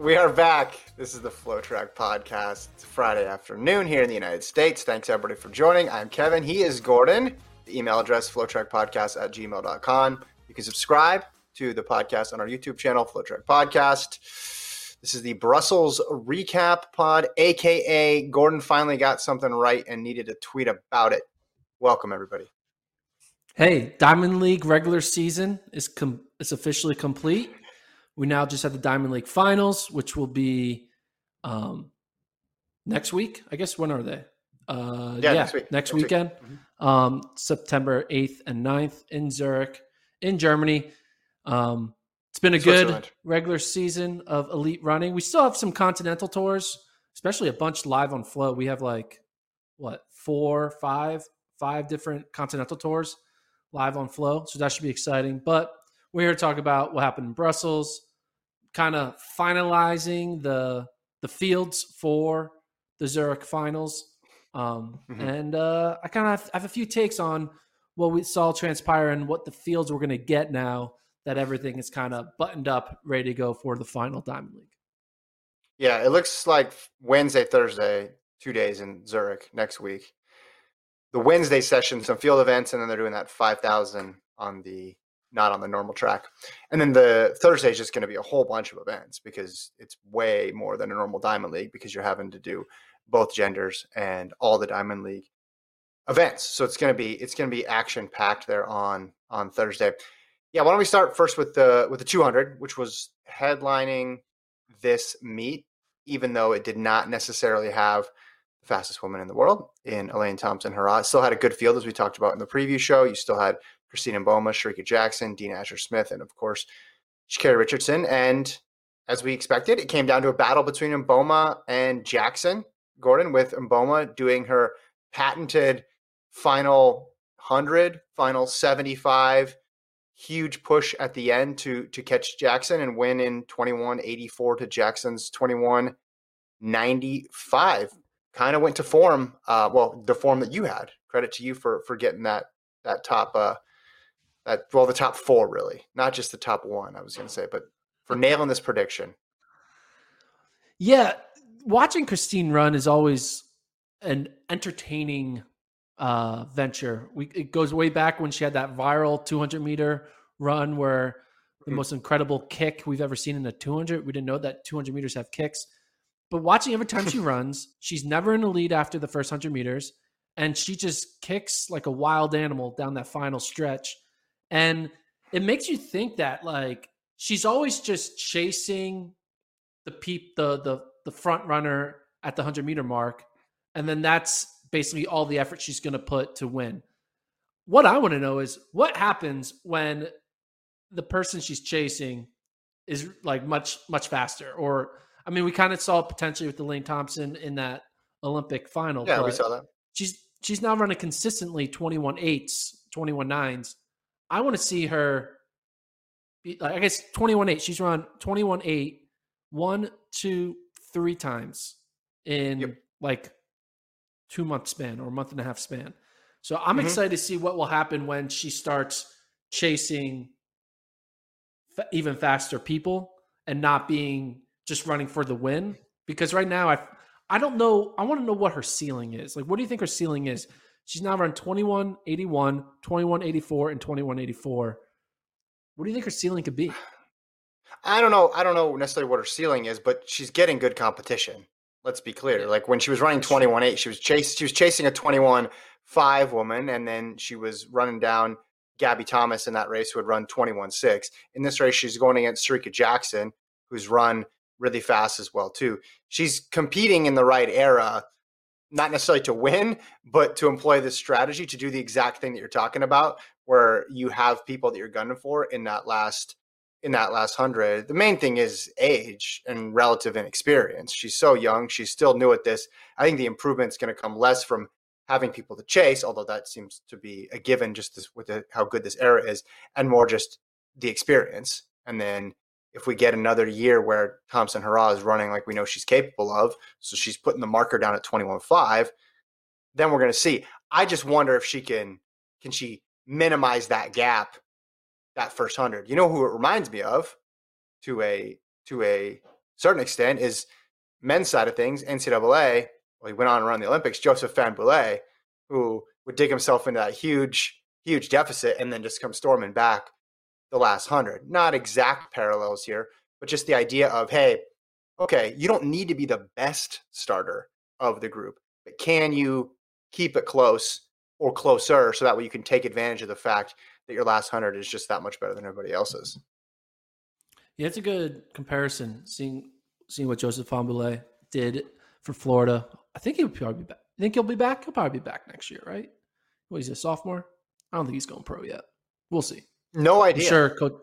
We are back. This is the FloTrack podcast. It's Friday afternoon here in the United States. Thanks everybody for joining. I'm Kevin. He is Gordon. The email address flotrackpodcast at gmail.com. You can subscribe to the podcast on our YouTube channel, FloTrack Podcast. This is the Brussels recap pod, aka Gordon finally got something right and needed a tweet about it. Welcome everybody. Hey, Diamond League regular season is com- is officially complete. We now just have the Diamond League finals, which will be um, next week. I guess when are they? Uh, Yeah, yeah, next week. Next, Next weekend, week. um, September 8th and 9th in Zurich, in Germany. Um, it's been a good regular season of elite running. We still have some continental tours, especially a bunch live on Flow. We have like what four, five, five different continental tours live on Flow, so that should be exciting. But we're here to talk about what happened in Brussels, kind of finalizing the the fields for the Zurich finals. Um, Mhm. And uh, I kind of have a few takes on what we saw transpire and what the fields we're going to get now that everything is kind of buttoned up, ready to go for the final Diamond League. Yeah, it looks like Wednesday, Thursday, two days in Zurich next week. The Wednesday session, some field events, and then they're doing that 5,000 on the not on the normal track. And then the Thursday is just going to be a whole bunch of events because it's way more than a normal Diamond League because you're having to do both genders and all the Diamond League events. So it's going to be it's going to be action packed there on on Thursday. Yeah, why don't we start first with the with the 200, which was headlining this meet, even though it did not necessarily have the fastest woman in the world in Elaine Thompson Herah. Still had a good field, as we talked about in the preview show. You still had Christina Mboma, Shericka Jackson, Dina Asher Smith, and of course, Sha'Carri Richardson. And as we expected, it came down to a battle between Mboma and Jackson Gordon, with Mboma doing her patented final 100, final 75 huge push at the end to to catch Jackson and win in 2184 to Jackson's 2195. Kind of went to form, uh, well, the form that you had. Credit to you for for getting that that top uh that well the top four really, not just the top one. I was going to say, but for nailing this prediction. Yeah, watching Christine run is always an entertaining uh, venture. We it goes way back when she had that viral 200 meter run where the Mhm. most incredible kick we've ever seen in a 200. We didn't know that 200 meters have kicks, but watching every time she runs, she's never in the lead after the first 100 meters, and she just kicks like a wild animal down that final stretch, and it makes you think that like she's always just chasing the peep the the the front runner at the 100 meter mark and then that's basically all the effort she's going to put to win. What i want to know is what happens when the person she's chasing is like much much faster? Or i mean we kind of saw it potentially with Elaine thompson in that olympic final Yeah, we saw that. she's she's now running consistently 21 eights 21 nines i want to see her be, like, i guess 21 8 she's run 21 8 one two three times in Yep. like two month span or a month and a half span so i'm Mhm. excited to see what will happen when she starts chasing fa- even faster people and not being just running for the win because right now i i don't know i want to know what her ceiling is like what do you think her ceiling is she's now run 21 81 21 84 and 21 84 what do you think her ceiling could be I don't know. I don't know necessarily what her ceiling is, but she's getting good competition. Let's be clear. Like when she was running twenty one eight, she was chase she was chasing a twenty one five woman, and then she was running down Gabby Thomas in that race who had run twenty one six. In this race, she's going against Shericka Jackson, who's run really fast as well too. She's competing in the right era, not necessarily to win, but to employ this strategy to do the exact thing that you're talking about, where you have people that you're gunning for in that last in that last hundred. The main thing is age and relative inexperience. She's so young; she's still new at this. I think the improvement's going to come less from having people to chase, although that seems to be a given just this, with the, how good this era is, and more just the experience. And then if we get another year where Thompson Herah is running like we know she's capable of, so she's putting the marker down at 21.5, then we're going to see. I just wonder if she can can she minimize that gap that first 100. You know who it reminds me of to a to a certain extent is men's side of things, NCAA. Well, he went on to run the Olympics, Joseph Fahnbulleh, who would dig himself into that huge, huge deficit and then just come storming back the last hundred. Not exact parallels here, but just the idea of, hey, okay, you don't need to be the best starter of the group, but can you keep it close or closer so that way you can take advantage of the fact that your last hundred is just that much better than everybody else's. Yeah, it's a good comparison. Seeing seeing what Joseph Fahnbulleh did for Florida, I think he'll probably be back. I think he'll be back. He'll probably be back next year, right? Well, he's a sophomore. I don't think he's going pro yet. We'll see. No idea. I'm sure Coach,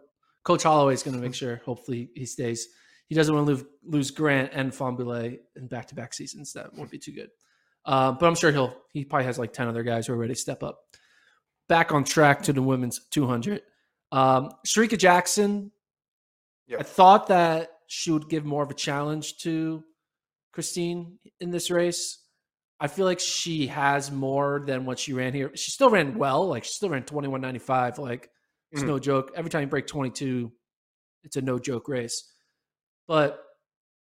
Coach Holloway is going to make sure. Hopefully, he stays. He doesn't want to lose, lose Grant and Fahnbulleh in back to back seasons. That won't be too good. Uh, but I'm sure he'll. He probably has like ten other guys who are ready to step up. Back on track to the women's 200. Um, Shericka Jackson. Yep. I thought that she would give more of a challenge to Christine in this race. I feel like she has more than what she ran here. She still ran well. Like she still ran 21.95. Like it's mm-hmm. no joke. Every time you break 22, it's a no joke race. But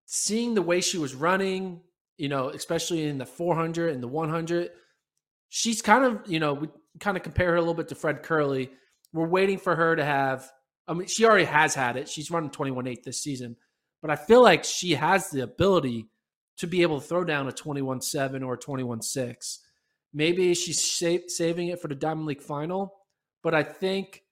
seeing the way she was running, you know, especially in the 400 and the 100, she's kind of, you know, we kind of compare her a little bit to Fred Kerley. We're waiting for her to have, I mean, she already has had it. She's running 21 8 this season. But I feel like she has the ability to be able to throw down a 21 7 or a 21 6. Maybe she's sa- saving it for the Diamond League final. But I think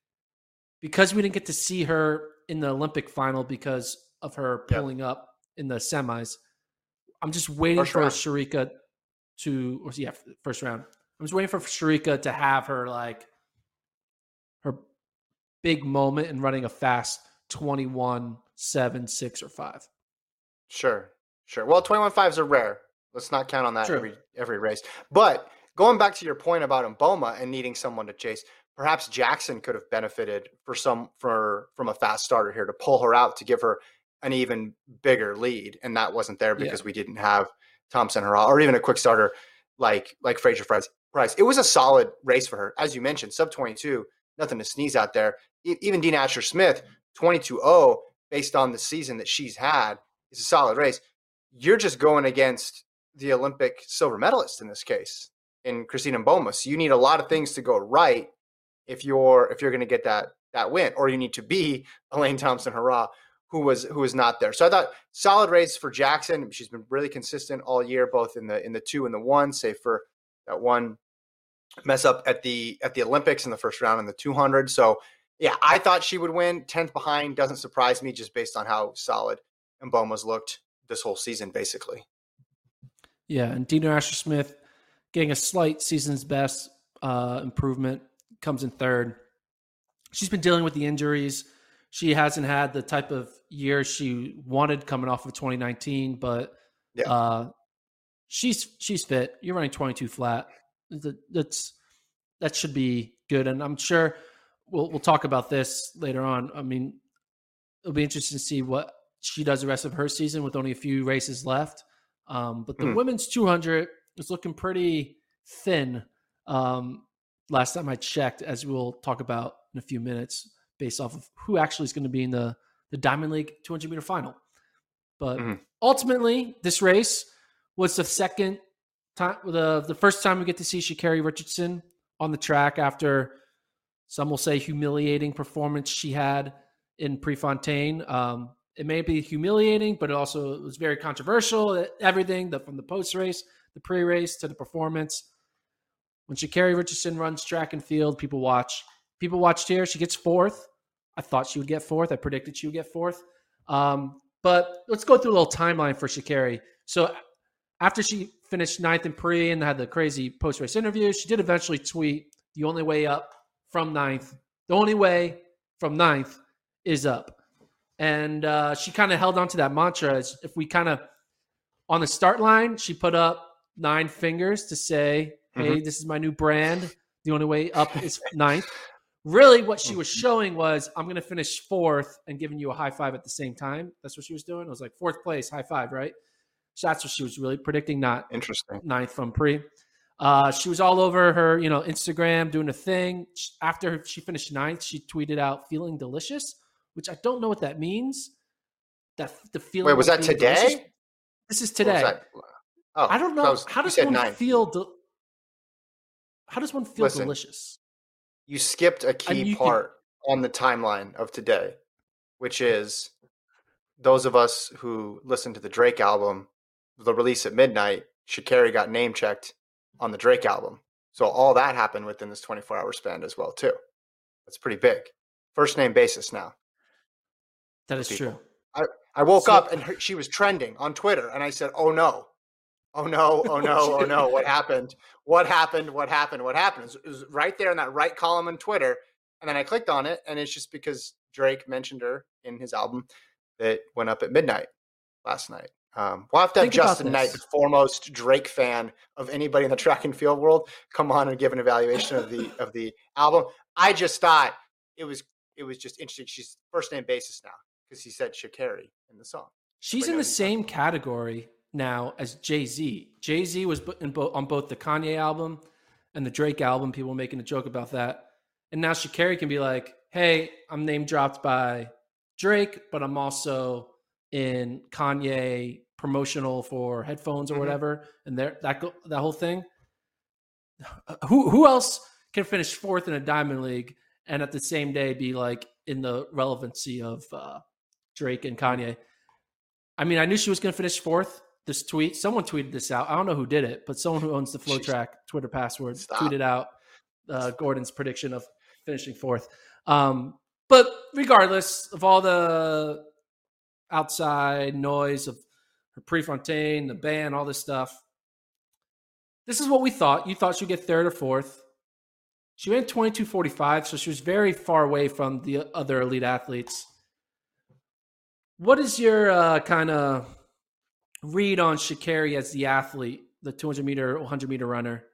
because we didn't get to see her in the Olympic final because of her pulling yep. up in the semis, I'm just waiting first for round. Shericka to, or yeah, first round. I'm just waiting for Shericka to have her like her big moment in running a fast 21, 7, 6, or 5. Sure. Sure. Well, 21 fives are rare. Let's not count on that True. every every race. But going back to your point about Mboma and needing someone to chase, perhaps Jackson could have benefited for some for from a fast starter here to pull her out to give her an even bigger lead, and that wasn't there because yeah. we didn't have Thompson Herah or even a quick starter like like Fraser Pryce. It was a solid race for her, as you mentioned, sub 22, nothing to sneeze out there. Even Dina Asher Smith, 22-0, based on the season that she's had, is a solid race you're just going against the Olympic silver medalist in this case, in Christina Mboma. So you need a lot of things to go right if you're if you're going to get that that win, or you need to be Elaine Thompson Herah, who was who was not there. So I thought solid race for Jackson. She's been really consistent all year, both in the in the two and the one, save for that one mess up at the at the Olympics in the first round in the 200. So yeah, I thought she would win. Tenth behind doesn't surprise me, just based on how solid Mboma's looked this whole season, basically. Yeah, and Dina Asher Smith getting a slight season's best uh, improvement comes in third. She's been dealing with the injuries. She hasn't had the type of year she wanted coming off of 2019, but yeah. uh, she's she's fit. You're running 22 flat. That's that should be good, and I'm sure we'll we'll talk about this later on. I mean, it'll be interesting to see what she does the rest of her season with only a few races left. Um, but the mm. women's 200 is looking pretty thin. Um, last time I checked, as we'll talk about in a few minutes, based off of who actually is going to be in the the Diamond League 200 meter final. But mm. ultimately, this race was the second time, the the first time we get to see Sha'Carri Richardson on the track after some will say humiliating performance she had in Prefontaine. Um, it may be humiliating, but it also was very controversial. Everything the, from the post race, the pre race to the performance. When Sha'Carri Richardson runs track and field, people watch. People watched here. She gets fourth. I thought she would get fourth. I predicted she would get fourth. Um, but let's go through a little timeline for Sha'Carri. So after she finished ninth in pre and had the crazy post race interview, she did eventually tweet the only way up from ninth. The only way from ninth is up. And uh, she kind of held on to that mantra as if we kind of, on the start line, she put up nine fingers to say, hey, mm-hmm. this is my new brand. The only way up is ninth. Really, what she was mm-hmm. showing was, I'm going to finish fourth and giving you a high five at the same time. That's what she was doing. It was like fourth place, high five, right? So that's what she was really predicting, not interesting ninth from pre. Uh, she was all over her, you know, Instagram doing a thing. After she finished ninth, she tweeted out "feeling delicious," which I don't know what that means. That the feeling. Wait, was that today? Delicious. This is today. Oh, I don't know. How does one nine. feel? De- how does one feel Listen, delicious? You skipped a key part can... on the timeline of today, which is those of us who listen to the Drake album, the release at midnight. Sha'Carri got name checked on the Drake album, so all that happened within this 24 hour span as well too. That's pretty big. First name basis now. That is true. I, I woke so, up and her, she was trending on Twitter, and I said, "Oh no, oh no, oh no, oh no, what happened? What happened? What happened? What happened? It was right there in that right column on Twitter. And then I clicked on it, and it's just because Drake mentioned her in his album that went up at midnight last night. Um, we'll have to have Think Justin Knight, the foremost Drake fan of anybody in the track and field world, come on and give an evaluation of the of the album. I just thought it was it was just interesting. She's first name basis now because he said Sha'Carri in the song. She's in the same category now as Jay Z. Jay Z was in bo- on both the Kanye album and the Drake album. People making a joke about that. And now Sha'Carri can be like, hey, I'm name dropped by Drake, but I'm also in Kanye promotional for headphones or mm-hmm. whatever. And there that go, that whole thing. Who who else can finish fourth in a Diamond League and at the same day be like in the relevancy of uh, Drake and Kanye? I mean, I knew she was going to finish fourth this tweet. Someone tweeted this out. I don't know who did it, but someone who owns the FloTrack Twitter password Stop. tweeted out uh, Gordon's prediction of finishing fourth. Um, but regardless of all the outside noise of her Prefontaine, the ban, all this stuff, this is what we thought. You thought she'd get third or fourth. She went 22.45, so she was very far away from the other elite athletes. What is your uh, kind of read on Sha'Carri as the athlete, the 200 meter, 100 meter runner,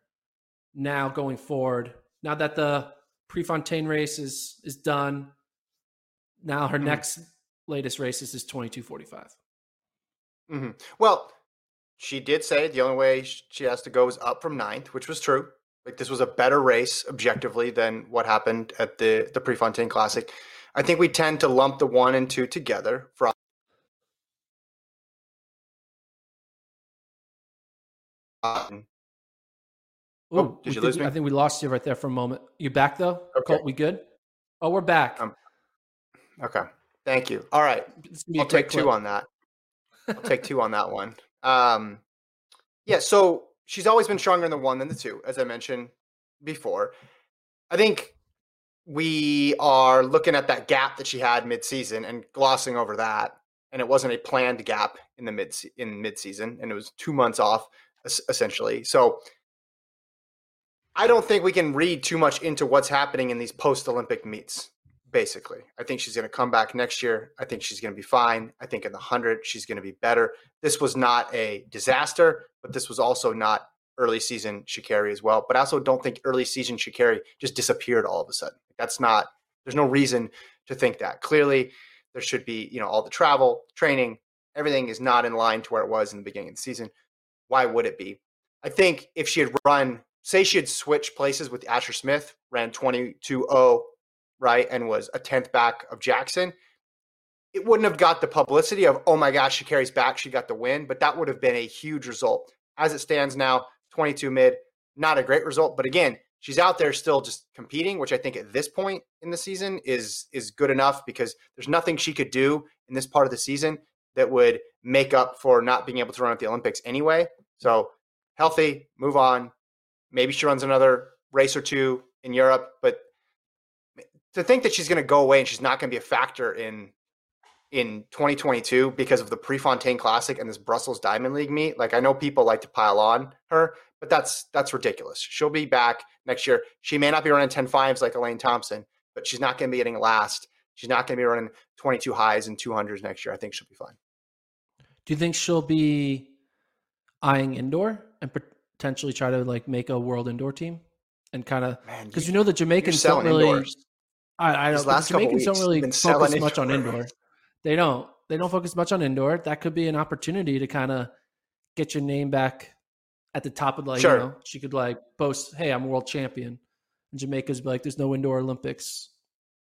now going forward? Now that the Prefontaine race is is done, now her mm-hmm. next latest race is 22:45. Mm-hmm. Well, she did say the only way she has to go is up from ninth, which was true. Like this was a better race objectively than what happened at the the Prefontaine Classic. I think we tend to lump the one and two together for Um, oh, did you lose me? I think we lost you right there for a moment. You back though? Okay. Colt, we good? Oh, we're back. Um, okay. Thank you. All right. I'll take clip. two on that. I'll take two on that one. Um, yeah. So she's always been stronger in the one than the two, as I mentioned before. I think we are looking at that gap that she had mid-season and glossing over that. And it wasn't a planned gap in the mid in mid-season, and it was two months off essentially. So I don't think we can read too much into what's happening in these post Olympic meets. Basically, I think she's going to come back next year. I think she's going to be fine. I think in the 100, she's going to be better. This was not a disaster, but this was also not early season Sha'Carri as well. But I also don't think early season Sha'Carri just disappeared all of a sudden. That's not, there's no reason to think that. Clearly, there should be, you know, all the travel, training, everything is not in line to where it was in the beginning of the season why would it be? I think if she had run, say she had switched places with Asher Smith, ran 22-0, right, and was a 10th back of Jackson, it wouldn't have got the publicity of, oh my gosh, Sha'Carri's back, she got the win, but that would have been a huge result. As it stands now, 22 mid, not a great result, but again, she's out there still just competing, which I think at this point in the season is is good enough because there's nothing she could do in this part of the season that would make up for not being able to run at the Olympics anyway. So healthy, move on. Maybe she runs another race or two in Europe, but to think that she's going to go away and she's not going to be a factor in in 2022 because of the Prefontaine Classic and this Brussels Diamond League meet. Like I know people like to pile on her, but that's that's ridiculous. She'll be back next year. She may not be running 10 fives like Elaine Thompson, but she's not going to be getting last. She's not going to be running 22 highs and 200s next year. I think she'll be fine. Do you think she'll be eyeing indoor and potentially try to like make a world indoor team and kind of because you, you, know the Jamaicans don't really. Indoors. I, I don't. The Jamaicans don't really focus much on indoor. They don't. They don't focus much on indoor. That could be an opportunity to kind of get your name back at the top of like sure. you know she could like post, "Hey, I'm a world champion," and Jamaica's be like, "There's no indoor Olympics.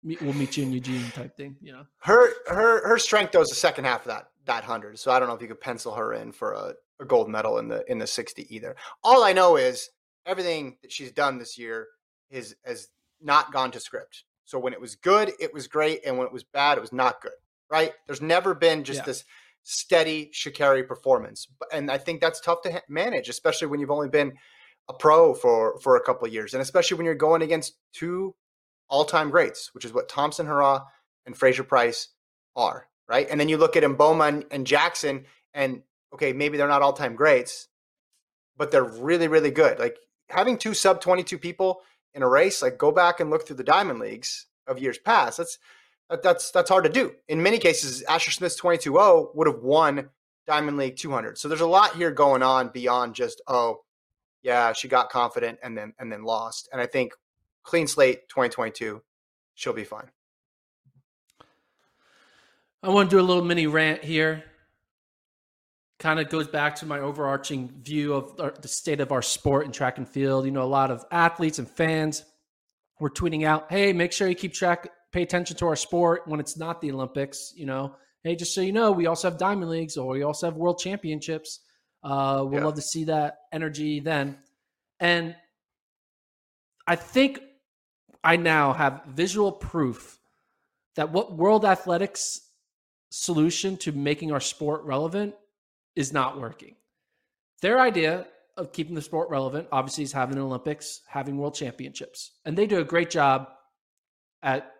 We'll meet you in Eugene," type thing. You know, her her her strength though is the second half of that that hundred. So I don't know if you could pencil her in for a, a gold medal in the in the sixty either. All I know is everything that she's done this year is has not gone to script. So when it was good, it was great, and when it was bad, it was not good. Right? There's never been just yeah. this steady Sha'Carri performance, and I think that's tough to manage, especially when you've only been a pro for for a couple of years, and especially when you're going against two all-time greats, which is what Thompson Herah and Fraser Pryce are. Right? And then you look at Mboma and, and Jackson, and okay, maybe they're not all-time greats, but they're really, really good. Like having two sub 22 people in a race, like go back and look through the diamond leagues of years past. That's that, that's that's hard to do. In many cases, Asher Smith's 22-0 would have won Diamond League 200. So there's a lot here going on beyond just oh, yeah, she got confident and then and then lost. And I think clean slate 2022, she'll be fine. I want to do a little mini rant here kind of goes back to my overarching view of the state of our sport and track and field. You know, a lot of athletes and fans were tweeting out, "Hey, make sure you keep track, pay attention to our sport when it's not the Olympics." You know, hey, just so you know, we also have diamond leagues or we also have world championships. Uh, we'll yeah. love to see that energy then. And I think I now have visual proof that what World Athletics solution to making our sport relevant is not working. Their idea of keeping the sport relevant, obviously, is having an Olympics, having world championships. And they do a great job at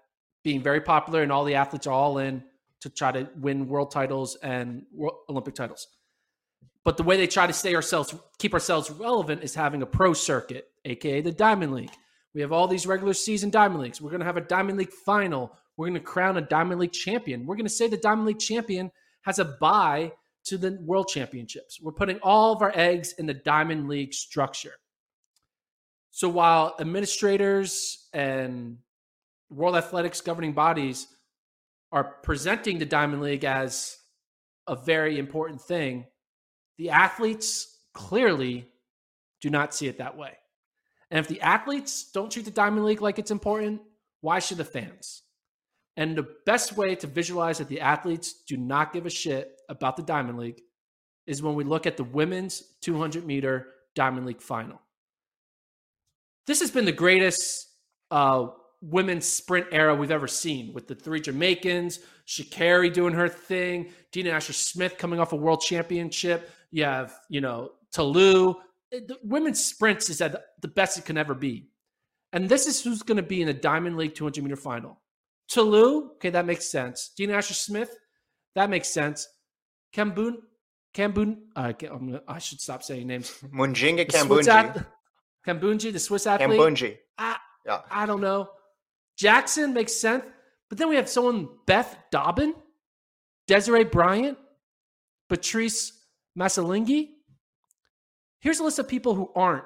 being very popular, and all the athletes are all in to try to win world titles and Olympic titles. But the way they try to stay ourselves, keep ourselves relevant, is having a pro circuit, aka the Diamond League. We have all these regular season Diamond Leagues. We're going to have a Diamond League final. We're going to crown a Diamond League champion. We're going to say the Diamond League champion has a bye to the World Championships. We're putting all of our eggs in the Diamond League structure. So while administrators and World Athletics governing bodies are presenting the Diamond League as a very important thing, the athletes clearly do not see it that way. And if the athletes don't treat the Diamond League like it's important, why should the fans? And the best way to visualize that the athletes do not give a shit about the Diamond League is when we look at the women's 200 meter Diamond League final. This has been the greatest uh, women's sprint era we've ever seen with the three Jamaicans, Sha'Carri doing her thing, Dina Asher Smith coming off a world championship. You have, you know, Ta Lou. The women's sprints is at the best it can ever be. And this is who's going to be in the Diamond League 200 meter final. Ta Lou, okay, that makes sense. Dina Asher Smith, that makes sense. Kambun, Kambun, uh, I should stop saying names. Mujinga Kambundji. Kambundji, the Swiss athlete. Kambundji. I, yeah. I don't know. Jackson makes sense. But then we have someone, Beth Dobbin, Desiree Bryant, Patrice Masilingi. Here's a list of people who aren't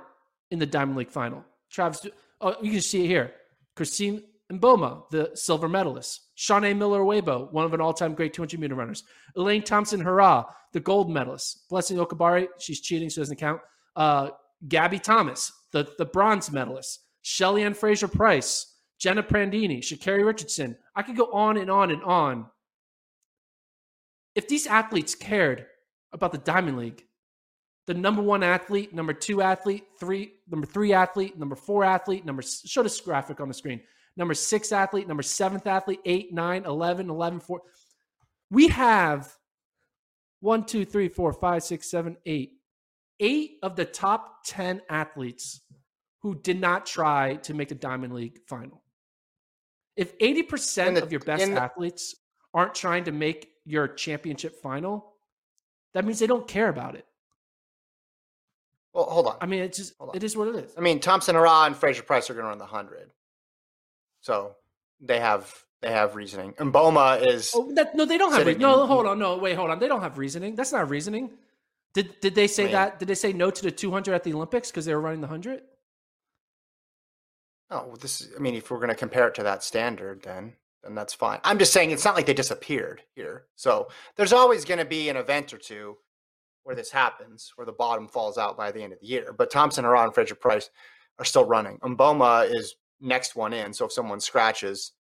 in the Diamond League final. Travis, oh, you can see it here. Christine Mboma, the silver medalist. Shaunae Miller-Uibo, one of an all-time great 200 meter runners. Elaine Thompson Herah, the gold medalist. Blessing Okagbare, she's cheating, so doesn't count. Uh, Gabby Thomas, the, the bronze medalist. Shelly-Ann Fraser Pryce, Jenna Prandini, Sha'Carri Richardson. I could go on and on and on. If these athletes cared about the Diamond League, the number one athlete, number two athlete, three, number three athlete, number four athlete, number show this graphic on the screen number six athlete, number seventh athlete, eight, nine, 11, 11, four. We have one, two, three, four, five, six, seven, eight. Eight of the top 10 athletes who did not try to make the Diamond League final. If 80% the, of your best the, athletes aren't trying to make your championship final, that means they don't care about it. Well, hold on. I mean, it's just it is what it is. I mean, Thompson Herah and Fraser Pryce are going to run the hundred, so they have they have reasoning. And Mboma is oh, that, no, they don't have. Re- no, hold on, no, wait, hold on. They don't have reasoning. That's not reasoning. Did did they say Man. that? Did they say no to the 200 at the Olympics because they were running the 100? oh, this. Is, I mean, if we're going to compare it to that standard, then then that's fine. I'm just saying it's not like they disappeared here. So there's always going to be an event or two where this happens, where the bottom falls out by the end of the year. But Thompson, Herah, and Fraser Pryce are still running. Mboma is next one in. So if someone scratches,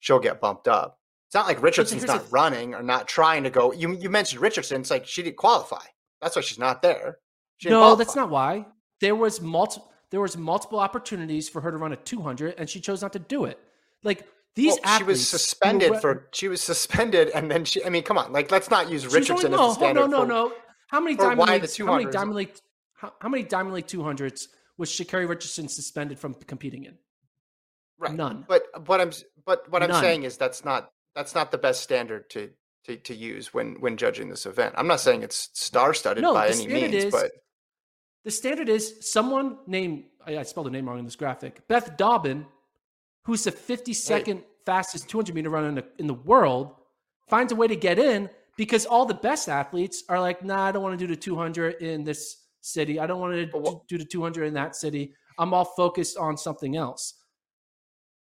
she'll get bumped up. It's not like Richardson's not th- running or not trying to go. You you mentioned Richardson. It's like she didn't qualify. That's why she's not there. She No, that's not why. There was multiple there was multiple opportunities for her to run a 200 and she chose not to do it. Like these Well, she was suspended were- for. She was suspended, and then she. I mean, come on. Like, let's not use was only- Richardson no, as hold- standard. no, no, for- no. How many diamond why the? How many 200s diamond league? How, how many diamond league 200s was Sha'Carri Richardson suspended from competing in? Right. None. But what I'm but what I'm None. saying is that's not that's not the best standard to to, to use when when judging this event. I'm not saying it's star studded No, by any means, is- but The standard is someone named I, I spelled the name wrong in this graphic. Beth Dobbin, who's the 52nd fastest 200 meter runner in the, in the world, finds a way to get in because all the best athletes are like, nah, I don't want to do the 200 in this city. I don't want to do the 200 in that city. I'm all focused on something else.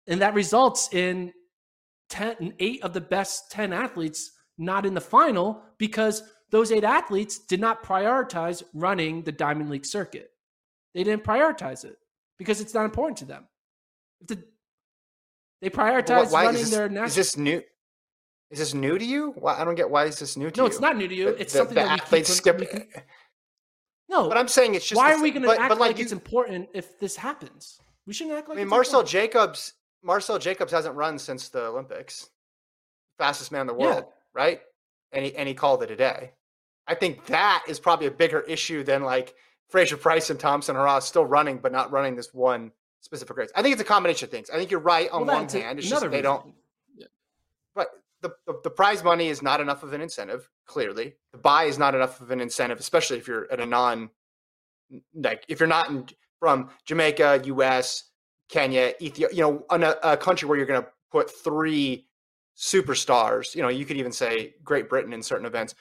And that results in 10, eight of the best 10 athletes not in the final because those eight athletes did not prioritize running the Diamond League circuit. They didn't prioritize it because it's not important to them. If the, they prioritize running is this, their is this new? Is this new to you? Why I don't get why is this new to No, you? No, it's not new to you. The- It's the- something the that athletes skip. can- no, But I'm saying it's just. why are we going to but- act but like, you- it's important if this happens? We shouldn't act like. I mean, Marcel important. Jacobs. Marcell Jacobs hasn't run since the Olympics. Fastest man in the Yeah. world, right? And he and he called it a day. I think that is probably a bigger issue than like Fraser Price and Thompson Herah still running, but not running this one specific race. I think it's a combination of things. I think you're right on Well, one hand. It's just they don't. reason. But the, the the prize money is not enough of an incentive. Clearly, the buy is not enough of an incentive, especially if you're at a non like if you're not in, from Jamaica, U.S., Kenya, Ethiopia, you know, on uh, a, country where you're going to put three superstars. You know, you could even say Great Britain in certain events.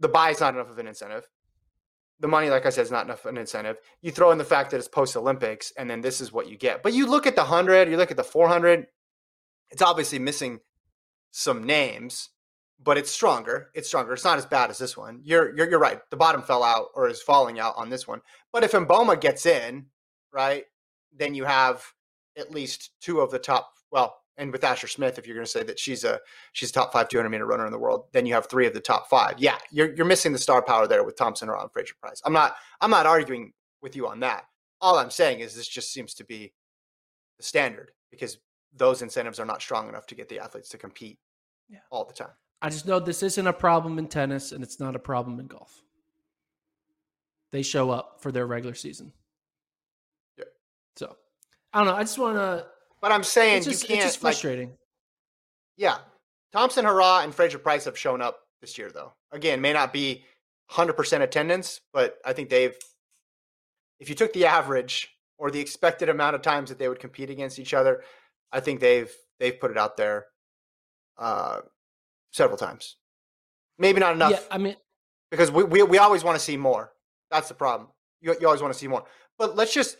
The buy is not enough of an incentive. The money, like I said, is not enough of an incentive. You throw in the fact that it's post Olympics, and then this is what you get. But you look at the hundred, you look at the four hundred. It's obviously missing some names, but it's stronger. It's stronger. It's not as bad as this one. You're you're, you're right. The bottom fell out or is falling out on this one. But if Mboma gets in, right, then you have at least two of the top. Well, and with Asher Smith, if you're going to say that she's a she's a top five 200 meter runner in the world, then you have three of the top five. Yeah, you're you're missing the star power there with Thompson or on Fraser Pryce. I'm not I'm not arguing with you on that. All I'm saying is this just seems to be the standard because those incentives are not strong enough to get the athletes to compete Yeah. all the time. I just know this isn't a problem in tennis and it's not a problem in golf. They show up for their regular season. So I don't know. I just want to. But I'm saying It's just, you can't just like frustrating. Yeah. Thompson Herah and Fraser Pryce have shown up this year, though. Again, may not be 100% attendance, but I think they've, if you took the average or the expected amount of times that they would compete against each other, I think they've they've put it out there uh, several times. Maybe not enough yeah, I mean, because we, we, we always want to see more. That's the problem. You, you always want to see more. But let's just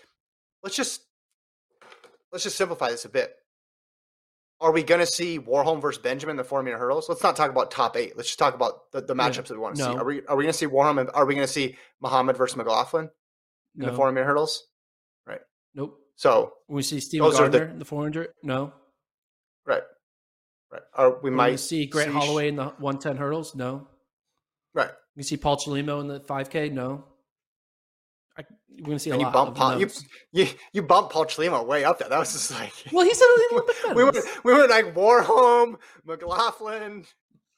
let's just let's just simplify this a bit. Are we going to see Warholm versus Benjamin in the four meter hurdles? Let's not talk about top eight. Let's just talk about the, the Yeah. matchups that we want to see. Are we are we going to see Warholm? And, are we going to see Muhammad versus McLaughlin in the no, four meter hurdles? Right. Nope. So We see Steven Those are the- Gardiner in the 400. No. right, right. Are we We might might see Grant see- Holloway in the 110 hurdles. No. right? We see Paul Chelimo in the 5K. No. We're going to see a And you bump of Paul, you, you you bump Paul Chelimo way up there. That was just like Well, he's an Olympic we were we were like Warholm, McLaughlin,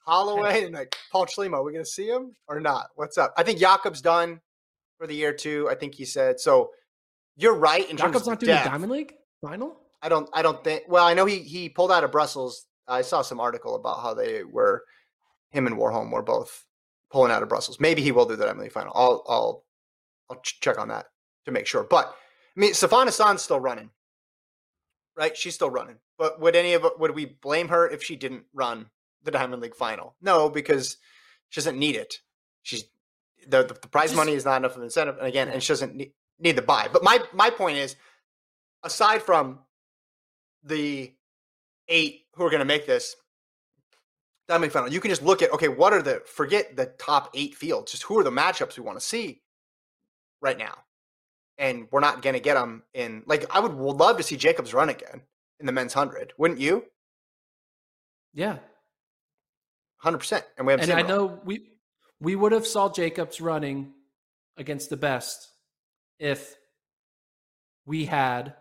Holloway, and like Paul Schlemo. Are we gonna see him or not? What's up? I think Jakob's done for the year too. I think he said so. You're right in of not doing the Diamond League final. I don't. I don't think. Well, I know he he pulled out of Brussels. I saw some article about how they were him and Warholm were both pulling out of Brussels. Maybe he will do the Diamond League final. I'll I'll I'll ch- check on that to make sure. But I mean, Sifan Hassan's still running, right? She's still running. But would any of would we blame her if she didn't run the Diamond League final? No, because she doesn't need it. She's the the, the prize Just- money is not enough of an incentive, and again, and she doesn't need, need the buy. But my my point is, aside from the eight who are going to make this Diamond League final, you can just look at okay, what are the forget the top eight fields, just who are the matchups we want to see right now, and we're not going to get them in. Like I would love to see Jacobs run again in the men's hundred, wouldn't you? Yeah. Hundred percent. And we haven't And I run. know we we would have saw Jacobs running against the best if we had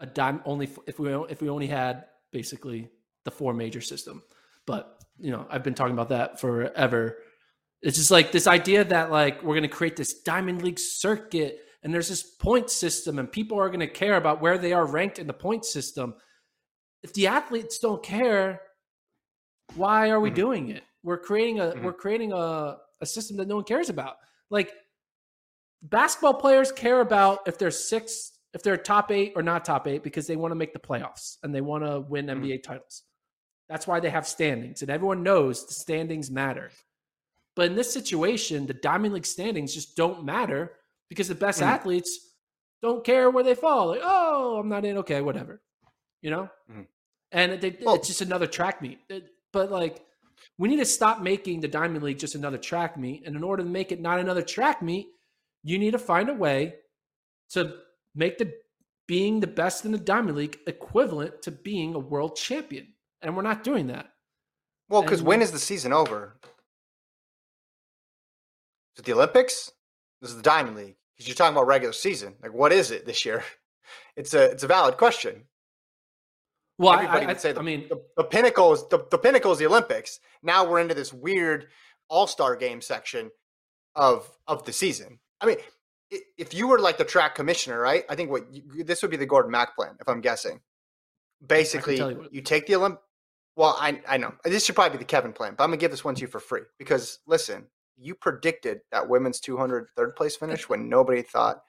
a dime only if we if we only had basically the four major system. But you know, I've been talking about that forever. It's just like this idea that like we're going to create this diamond league circuit and there's this point system and people are going to care about where they are ranked in the point system. If the athletes don't care, why are we Mhm. doing it? We're creating a Mhm. we're creating a, a system that no one cares about. Like basketball players care about if they're six, if they're top eight or not top eight because they want to make the playoffs and they want to win Mhm. NBA titles. That's why they have standings, and everyone knows the standings matter. But in this situation, the Diamond League standings just don't matter because the best Mhm. athletes don't care where they fall. Like, oh, I'm not in. Okay, whatever. You know? Mhm. And they, Well- it's just another track meet. But like, we need to stop making the Diamond League just another track meet. And in order to make it not another track meet, you need to find a way to make the being the best in the Diamond League equivalent to being a world champion. And we're not doing that. Well, because when is the season over? Is it the Olympics? This is the Diamond League. Because you're talking about regular season. Like, what is it this year? It's a it's a valid question. Well, I, Everybody I, would say I, the, I mean, the, the pinnacle is the, the pinnacle is the Olympics. Now we're into this weird All Star game section of of the season. I mean, if you were like the track commissioner, right? I think what you, this would be the Gordon Mack plan, if I'm guessing. Basically, you, you take the Olymp. Well, I I know this should probably be the Kevin plan, but I'm gonna give this one to you for free because listen, you predicted that women's 200 third place finish when nobody thought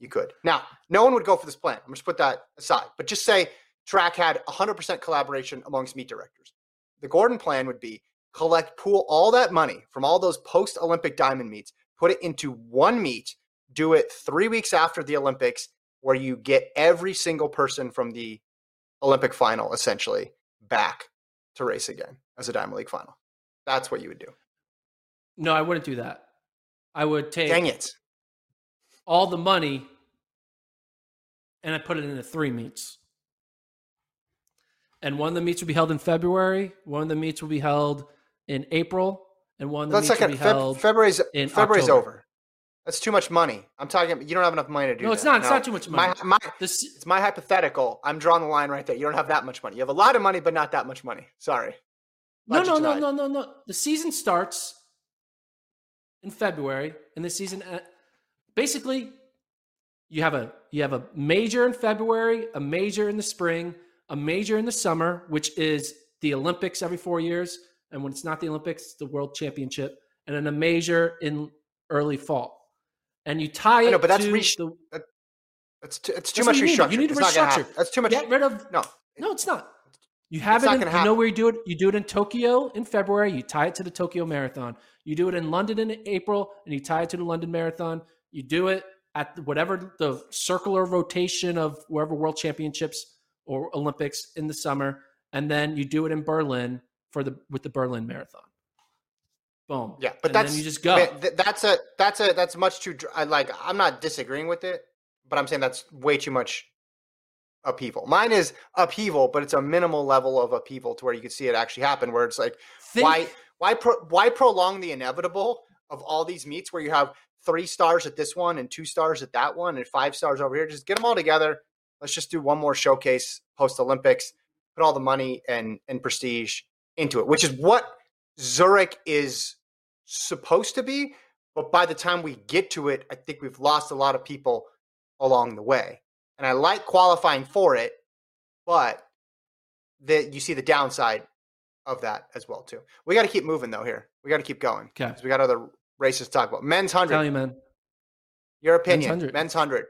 you could. Now, no one would go for this plan. I'm just put that aside, but just say track had 100% collaboration amongst meet directors. The Gordon plan would be collect, pool all that money from all those post Olympic diamond meets, put it into one meet, do it three weeks after the Olympics, where you get every single person from the Olympic final essentially back to race again as a Diamond League final. That's what you would do. No, I wouldn't do that. I would take Dang it. all the money and I put it into three meets. And one of the meets will be held in February, one of the meets will be held in April, and one of the That's meets like will be Feb- held. February's in February's October. over. That's too much money. I'm talking. You don't have enough money to do. That. No, it's that. not. It's not too much money. My, my, This it's my hypothetical. I'm drawing the line right there. You don't have that much money. You have a lot of money, but not that much money. Sorry. no, no, no, no, no, no. The season starts in February, and the season uh, basically you have a you have a major in February, a major in the spring, a major in the summer, which is the Olympics every four years, and when it's not the Olympics, it's the World Championship, and then a major in early fall. And you tie it know, but that's to reach- the It's too, it's too That's much what you need. restructure. You need to it's not gonna restructure. That's too much. get rid of no, no, it's not. You have It's it. In, you know where you do it. You do it in Tokyo in February. You tie it to the Tokyo Marathon. You do it in London in April, and you tie it to the London Marathon. You do it at whatever the circular rotation of wherever World Championships or Olympics in the summer, and then you do it in Berlin for the with the Berlin Marathon. Boom. Yeah, but And that's then you just go. man, that's a that's a that's much too. like. I'm not disagreeing with it, but I'm saying that's way too much upheaval. Mine is upheaval, but it's a minimal level of upheaval to where you can see it actually happen. Where it's like, Think- why why pro, why prolong the inevitable of all these meets where you have three stars at this one and two stars at that one and five stars over here? Just get them all together. Let's just do one more showcase post Olympics. Put all the money and and prestige into it, which is what Zurich is supposed to be. But by the time we get to it, I think we've lost a lot of people along the way. And I like qualifying for it, but that you see the downside of that as well too. We got to keep moving though here. We got to keep going. Okay. because we got other races to talk about. Men's hundred. Tell you, man. Your opinion. 100. Men's hundred.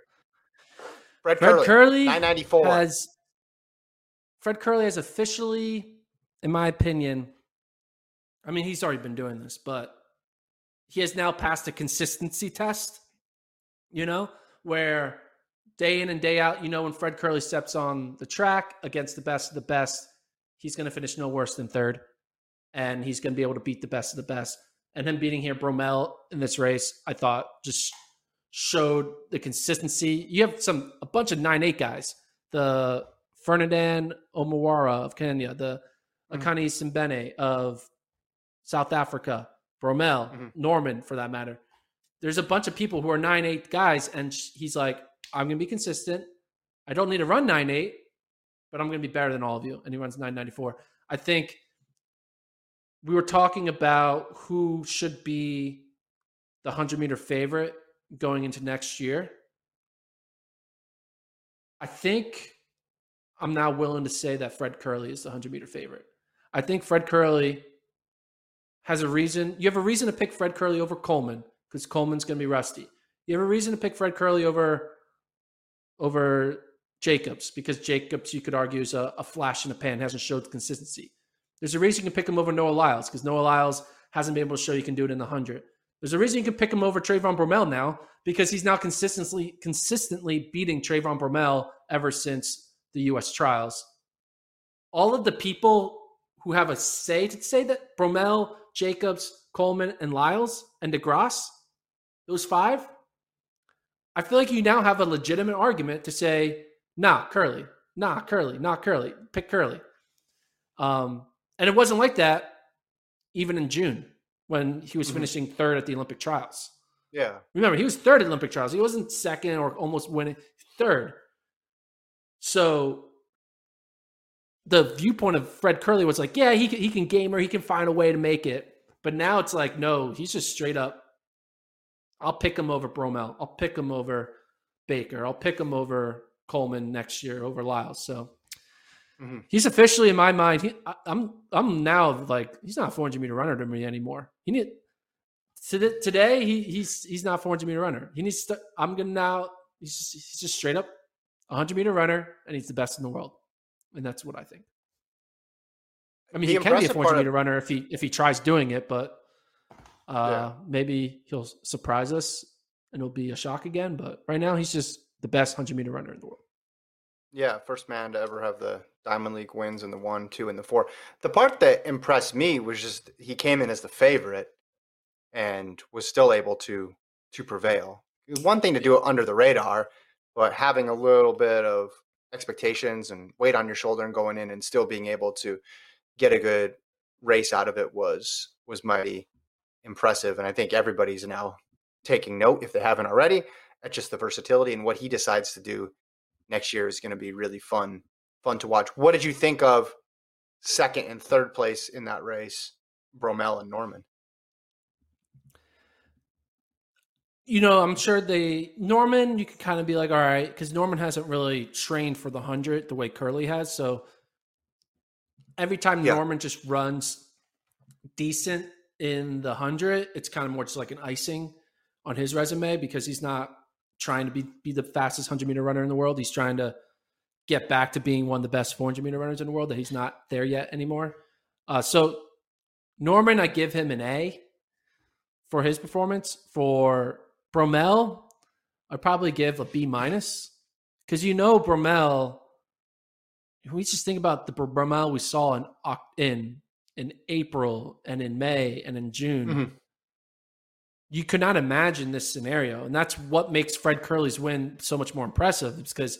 Fred, Fred Kerley, Kerley nine ninety four. has Fred Kerley has officially, in my opinion, I mean he's already been doing this, but he has now passed a consistency test. You know, where day in and day out, you know, when Fred Kerley steps on the track against the best of the best, he's going to finish no worse than third, and he's going to be able to beat the best of the best. And him beating here Bromell in this race, I thought just showed the consistency. You have some a bunch of nine eight guys. The Ferdinand Omanyala of Kenya, the Mhm. Akani Simbine of South Africa, Bromell, Mhm. Norman for that matter. There's a bunch of people who are nine eight guys, and he's like, I'm gonna be consistent. I don't need to run nine eight, but I'm gonna be better than all of you. And he runs nine ninety four. I think we were talking about who should be the 100 meter favorite going into next year. I think I'm now willing to say that Fred Kerley is the 100 meter favorite. I think Fred Kerley has a reason. You have a reason to pick Fred Kerley over Coleman because Coleman's going to be rusty. You have a reason to pick Fred Kerley over over Jacobs because Jacobs, you could argue, is a, a flash in the pan, hasn't showed the consistency. There's a reason you can pick him over Noah Lyles because Noah Lyles hasn't been able to show you can do it in the hundred. There's a reason you can pick him over Trayvon Bromell now because he's now consistently consistently beating Trayvon Bromell ever since the U.S. trials. All of the people who have a say to say that Bromell, Jacobs, Coleman, and Lyles and DeGrasse, those five, I feel like you now have a legitimate argument to say, nah, Kerley, nah, Kerley, not Kerley, pick Kerley. Um, and it wasn't like that even in June when he was Mhm. finishing third at the Olympic trials. Yeah. Remember, he was third at Olympic trials. He wasn't second or almost winning, third. So the viewpoint of Fred Kerley was like, yeah, he can, he can gamer, he can find a way to make it. But now it's like, no, he's just straight up. I'll pick him over Bromell. I'll pick him over Baker. I'll pick him over Coleman next year over Lyles. So Mhm. he's officially in my mind. He, I, I'm I'm now like he's not a 400 meter runner to me anymore. He need to- today he, he's he's not 400 meter runner. He needs to. I'm gonna now. He's just, he's just straight up 100 meter runner, and he's the best in the world, and that's what I think. I mean, The he can be a 400 part of- meter runner if he if he tries doing it, but uh, Yeah. maybe he'll surprise us and it'll be a shock again. But right now, he's just the best 100 meter runner in the world. Yeah, first man to ever have the Diamond League wins in the one, two, and the four. The part that impressed me was just he came in as the favorite and was still able to to prevail. It was one thing to do it under the radar, but having a little bit of expectations and weight on your shoulder and going in and still being able to get a good race out of it was was mighty impressive. And I think everybody's now taking note, if they haven't already, at just the versatility and what he decides to do next year is going to be really fun fun to watch. What did you think of second and third place in that race, Bromell and Norman? You know, I'm sure they Norman. You could kind of be like, all right, because Norman hasn't really trained for the hundred the way Kerley has. So every time Yeah. Norman just runs decent in the hundred, it's kind of more just like an icing on his resume because he's not trying to be be the fastest hundred meter runner in the world. He's trying to get back to being one of the best 400 meter runners in the world. That he's not there yet anymore. Uh, so Norman, I give him an A for his performance. For Bromell, I'd probably give a B minus because you know Bromell. We just think about the Bromell we saw in in in April and in May and in June. Mhm. You could not imagine this scenario, and that's what makes Fred Kerley's win so much more impressive. It's because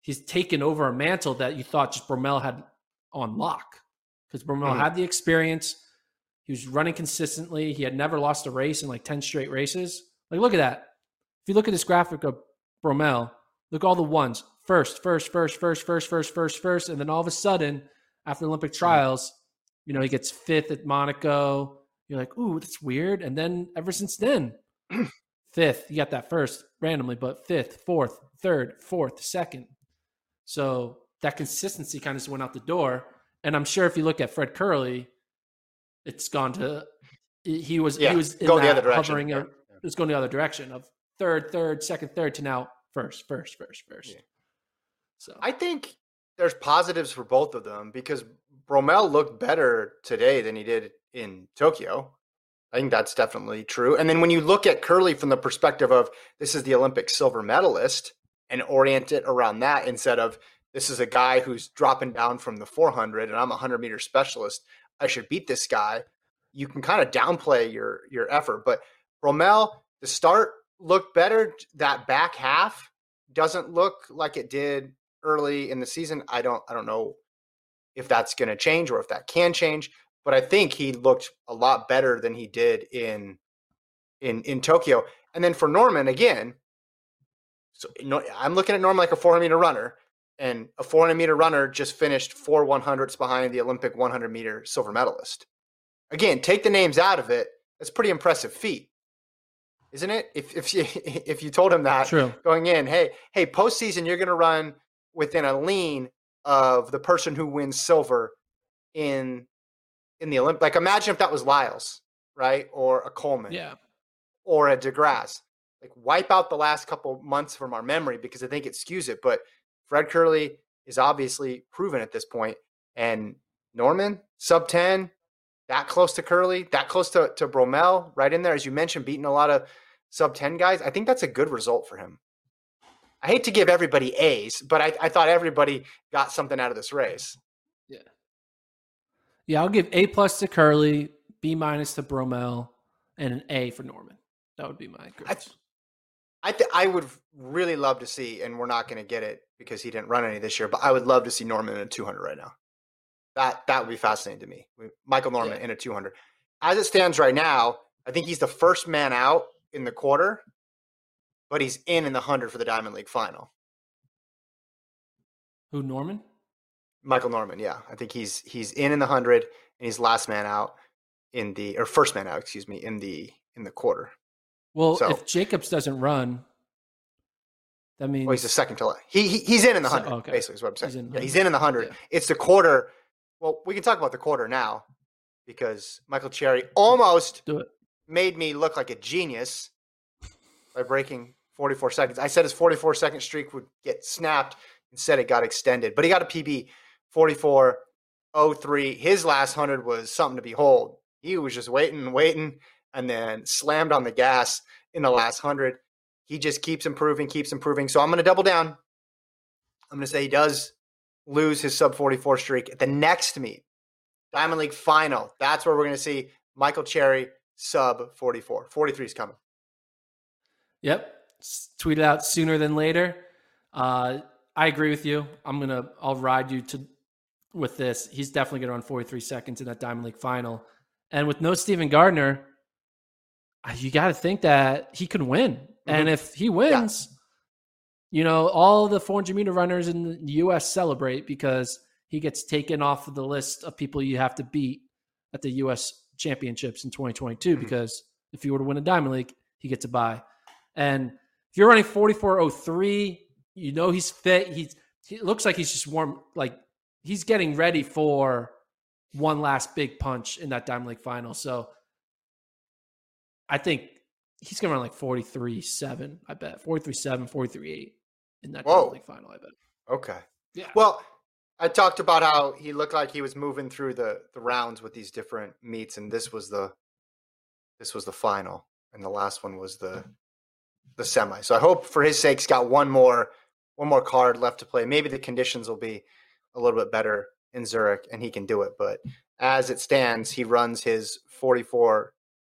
he's taken over a mantle that you thought just Bromell had on lock. Because Bromell Mhm. had the experience, he was running consistently. He had never lost a race in like 10 straight races. Like, look at that. If you look at this graphic of Bromell, look at all the ones first, first, first, first, first, first, first, first. And then all of a sudden, after Olympic trials, you know, he gets fifth at Monaco. You're like, ooh, that's weird. And then ever since then, fifth, you got that first randomly, but fifth, fourth, third, fourth, second. So that consistency kind of just went out the door. And I'm sure if you look at Fred Kerley, it's gone to he was Yeah, he was in go the other direction, hovering yeah, it's going the other direction of third, third, second, third to now first, first, first, first. Yeah. So I think there's positives for both of them because Bromell looked better today than he did in Tokyo. I think that's definitely true. And then when you look at Kerley from the perspective of this is the Olympic silver medalist and orient it around that instead of this is a guy who's dropping down from the 400 and I'm a 100 meter specialist. I should beat this guy. You can kind of downplay your your effort, but Bromell, the start looked better. That back half doesn't look like it did early in the season. I don't I don't know if that's going to change or if that can change, but I think he looked a lot better than he did in in in Tokyo. And then for Norman again, so I'm looking at Norman like a 400 meter runner, and a 400 meter runner just finished four 100s behind the Olympic 100 meter silver medalist. Again, take the names out of it. That's a pretty impressive feat, isn't it? If if you if you told him that true. going in, hey hey, postseason you're going to run within a lean of the person who wins silver in in the Olympic. Like imagine if that was Lyles, right, or a Coleman, Yeah. or a DeGrasse. Like wipe out the last couple months from our memory because I think it skews it. But Fred Kerley is obviously proven at this point, and Norman sub ten, that close to Kerley, that close to to Bromell, right in there as you mentioned, beating a lot of sub ten guys. I think that's a good result for him. I hate to give everybody A's, but I, I thought everybody got something out of this race. Yeah, Yeah, I'll give A plus to Kerley, B minus to Bromell, and an A for Norman. That would be my grades. I th- I would really love to see, and we're not going to get it because he didn't run any this year. But I would love to see Norman in a 200 right now. That that would be fascinating to me. Michael Norman Yeah. in a 200. As it stands right now, I think he's the first man out in the quarter, but he's in in the 100 for the Diamond League final. Who Norman? Michael Norman, yeah, I think he's he's in in the 100 and he's last man out in the or first man out, excuse me, in the in the quarter. Well, So- if Jacobs doesn't run, that means Well, he's the second to last. He, he he's in in the So- hundred. Oh, okay. Basically, is what I'm saying. He's in yeah, he's in in the hundred. Yeah. It's the quarter. Well, we can talk about the quarter now because Michael Cherry almost made me look like a genius by breaking 44 seconds. I said his 44 second streak would get snapped. Instead, it got extended. But he got a PB 44.03. His last 100 was something to behold. He was just waiting and waiting and then slammed on the gas in the last 100. He just keeps improving, keeps improving. So I'm going to double down. I'm going to say he does lose his sub 44 streak at the next meet. Diamond League final. That's where we're going to see Michael Cherry sub 44. 43 is coming. Yep. Tweet it out sooner than later. Uh, I agree with you. I'm gonna. I'll ride you to with this. He's definitely gonna run 43 seconds in that Diamond League final. And with no Steven Gardiner, you got to think that he could win. And if he wins, you know, all the 400 meter runners in the U.S. celebrate because he gets taken off of the list of people you have to beat at the U.S. championships in 2022. Mhm. Because if you were to win a Diamond League, he gets a bye. And if you're running 44.03, you know he's fit. He's he looks like he's just warm, like he's getting ready for one last big punch in that Diamond League final. So I think he's gonna run like 43.7, I bet. 43.7, 43.8 in that Whoa. Diamond League final, I bet. Okay. Yeah. Well, I talked about how he looked like he was moving through the the rounds with these different meets, and this was the this was the final, and the last one was the the semi. So I hope for his sake, he's got one more one more card left to play. Maybe the conditions will be a little bit better in Zurich, and he can do it. But as it stands, he runs his 44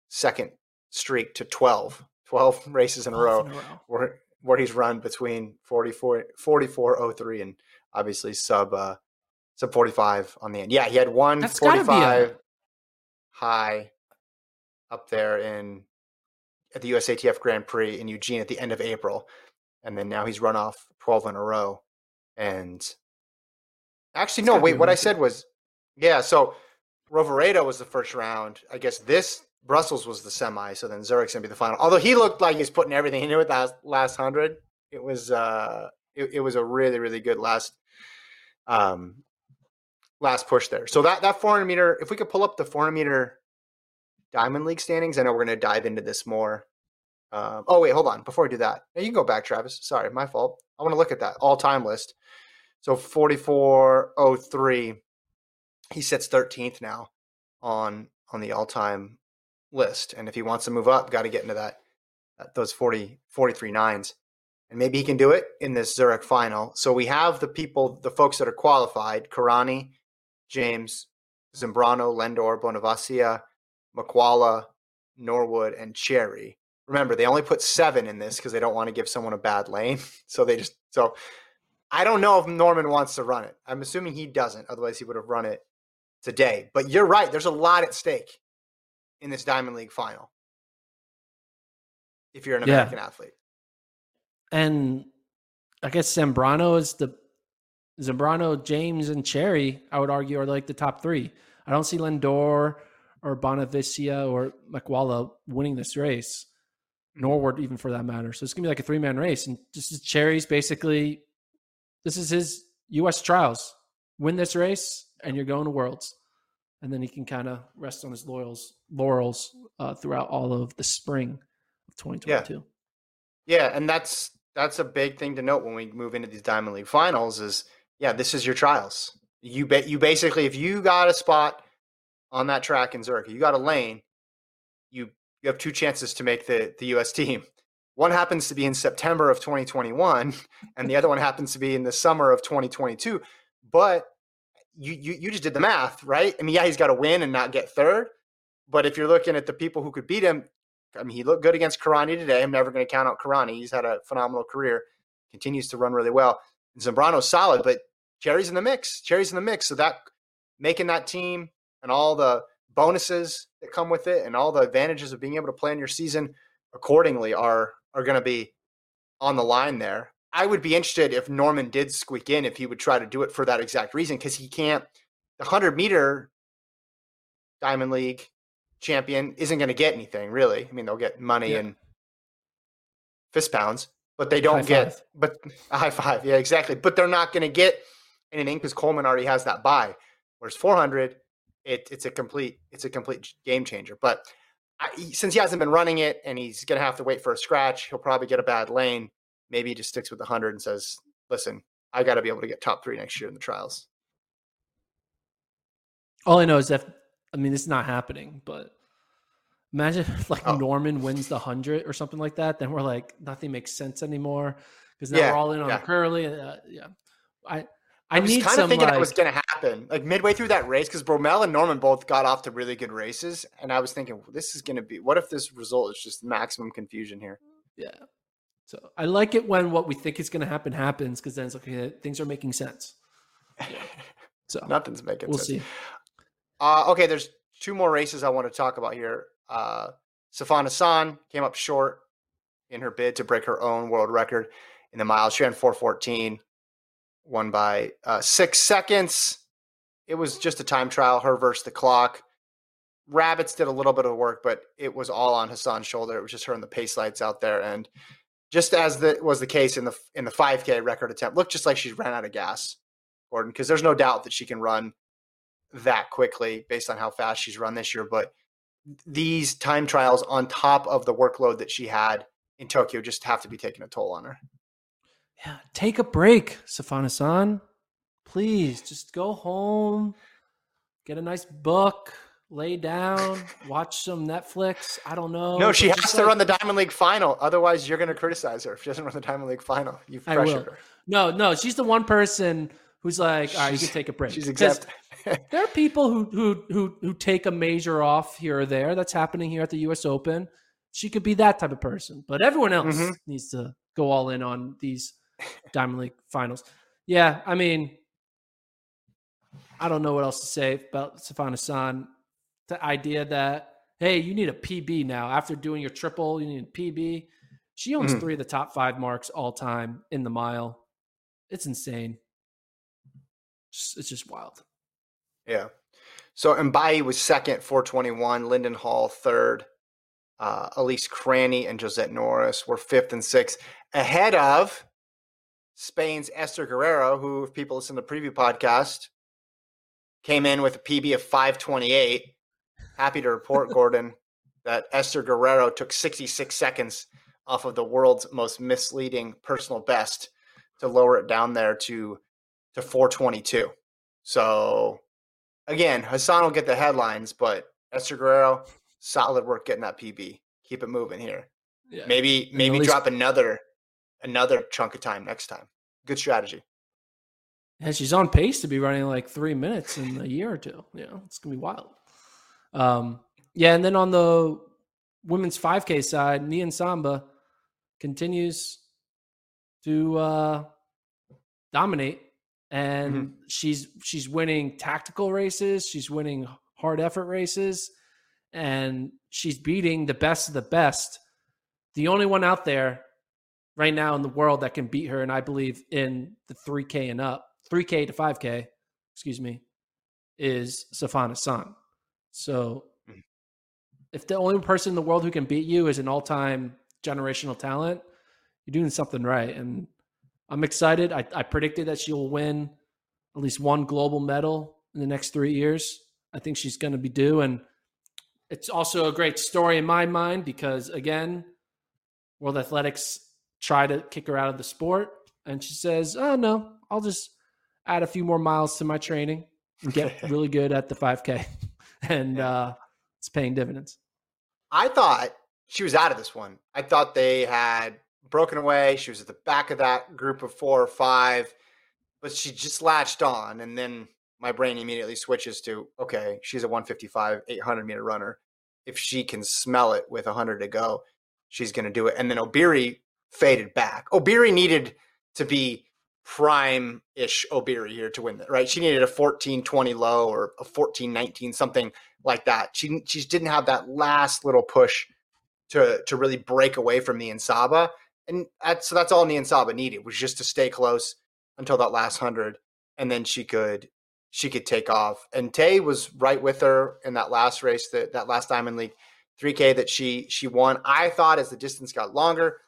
second streak to 12, 12 races in a row In a row. where where he's run between 44 4403 and obviously sub uh sub 45 on the end. Yeah, he had one That's a- 45 high up there in at the USATF Grand Prix in Eugene at the end of April. And then now he's run off 12 in a row. And actually It's no, wait, what I said was yeah, so Rovereto was the first round. I guess this Brussels was the semi, so then Zurich's gonna be the final. Although he looked like he's putting everything into it that last hundred. It was uh it, it was a really, really good last um last push there. So that that 400 meter, if we could pull up the 400 meter Diamond League standings, I know we're going to dive into this more. Um, oh wait, hold on. Before we do that, you can go back, Travis. Sorry, my fault. I want to look at that all time list. So 4403, he sits 13th now on on the all time list, and if he wants to move up, got to get into that, that those 40 43 nines and maybe he can do it in this Zurich final. So we have the people, the folks that are qualified: Kirani, James, Zambrano, Lendore, Bonevacia, Makwala, Norwood, and Cherry. Remember, they only put seven in this because they don't want to give someone a bad lane. So they just so I don't know if Norman wants to run it. I'm assuming he doesn't. Otherwise, he would have run it today. But you're right. There's a lot at stake in this Diamond League final. If you're an American yeah. athlete and I guess Zambrano is the Zambrano, James, and Cherry. I would argue are like the top three. I don't see Lendor or Bonevacia or Makwala winning this race, Norwood even for that matter. So it's gonna be like a three man race, and this is Cherry's basically. This is his U.S. trials. Win this race, and you're going to Worlds, and then he can kind of rest on his laurels laurels uh, throughout all of the spring of 2022. Yeah. yeah, and that's that's a big thing to note when we move into these Diamond League finals is yeah, this is your trials. You bet you basically if you got a spot on that track in Zurich, you got a lane, you you have two chances to make the the US team. One happens to be in September of 2021 and the other one happens to be in the summer of 2022. But you, you you just did the math, right? I mean, yeah, he's got to win and not get third. But if you're looking at the people who could beat him, I mean, he looked good against Kirani today. I'm never going to count out Kirani. He's had a phenomenal career, continues to run really well. And Zambrano's solid, but Cherry's in the mix. Cherry's in the mix. So that making that team and all the bonuses that come with it and all the advantages of being able to plan your season accordingly are are going to be on the line there. I would be interested if Norman did squeak in if he would try to do it for that exact reason because he can't. The hundred meter Diamond League champion isn't going to get anything really. I mean, they'll get money yeah. and fist pounds, but they don't high get. Five. But a high five, yeah, exactly. But they're not going to get anything because Coleman already has that buy. Whereas 400, it, it's a complete it's a complete game changer. But I, since he hasn't been running it and he's going to have to wait for a scratch, he'll probably get a bad lane. Maybe he just sticks with the 100 and says, "Listen, I got to be able to get top three next year in the trials." All I know is that I mean, it's not happening, but imagine if like oh. Norman wins the hundred or something like that. Then we're like, nothing makes sense anymore because now yeah, we're all in on yeah. Kerley. Uh, yeah, I. I, I was kind of thinking like, that was going to happen, like midway through that race, because Bromell and Norman both got off to really good races, and I was thinking, this is going to be. What if this result is just maximum confusion here? Yeah. So I like it when what we think is going to happen happens, because then it's like okay, things are making sense. So nothing's making we'll sense. We'll see. Uh, okay, there's two more races I want to talk about here. Uh, Sifan Hassan came up short in her bid to break her own world record in the miles. She ran 414, won by uh, six seconds. It was just a time trial, her versus the clock. Rabbits did a little bit of work, but it was all on Hassan's shoulder. It was just her and the pace lights out there. And just as the, was the case in the in the 5K record attempt, looked just like she ran out of gas, Gordon, because there's no doubt that she can run that quickly based on how fast she's run this year. But these time trials on top of the workload that she had in Tokyo just have to be taking a toll on her. Yeah, take a break, Sifan Hassan. Please just go home, get a nice book, lay down, watch some Netflix. I don't know. No, she has to like, run the Diamond League final. Otherwise, you're going to criticize her if she doesn't run the Diamond League final. You've pressured her. No, no, she's the one person who's like, all right, you can take a break. She's exempt. there are people who, who who who take a major off here or there. That's happening here at the U.S. Open. She could be that type of person, but everyone else mm-hmm. needs to go all in on these Diamond League finals. Yeah, I mean, I don't know what else to say about Sifan Hassan. The idea that hey, you need a PB now after doing your triple, you need a PB. She owns mm-hmm. three of the top five marks all time in the mile. It's insane it's just wild. Yeah. So Mbai was second, 421. Linden Hall third. Uh, Elise Cranny and Josette Norris were fifth and sixth, ahead of Spain's Esther Guerrero, who, if people listen to the preview podcast, came in with a PB of 528. Happy to report, Gordon, that Esther Guerrero took 66 seconds off of the world's most misleading personal best to lower it down there to to 422. So again, Hassan will get the headlines, but Esther Guerrero, solid work getting that PB. Keep it moving here. Yeah. Maybe maybe least, drop another another chunk of time next time. Good strategy. And she's on pace to be running like three minutes in a year or two. Yeah, it's gonna be wild. Um, yeah, and then on the women's 5K side, Niyonsaba continues to uh, dominate, and mm-hmm. she's she's winning tactical races. She's winning hard effort races, and she's beating the best of the best. The only one out there right now in the world that can beat her, and I believe in the 3K and up, 3K to 5K, excuse me, is Sifan Hassan. So mm. if the only person in the world who can beat you is an all time generational talent, you're doing something right. And I'm excited. I, I predicted that she will win at least one global medal in the next three years. I think she's going to be due. And it's also a great story in my mind because, again, World Athletics try to kick her out of the sport. And she says, Oh, no, I'll just add a few more miles to my training and get really good at the 5K. and uh, it's paying dividends. I thought she was out of this one. I thought they had broken away. She was at the back of that group of four or five, but she just latched on. And then my brain immediately switches to okay, she's a 155, 800 meter runner. If she can smell it with 100 to go, she's going to do it. And then Obiri faded back. Obiri needed to be prime ish Obiri here to win that, right? She needed a 14 20 low or a 14 19, something like that. She, she didn't have that last little push to, to really break away from Niyonsaba. And that's, so that's all Niyonsaba needed was just to stay close until that last hundred. And then she could, she could take off. And Tay was right with her in that last race, that, that last Diamond League 3K that she, she won. I thought as the distance got longer,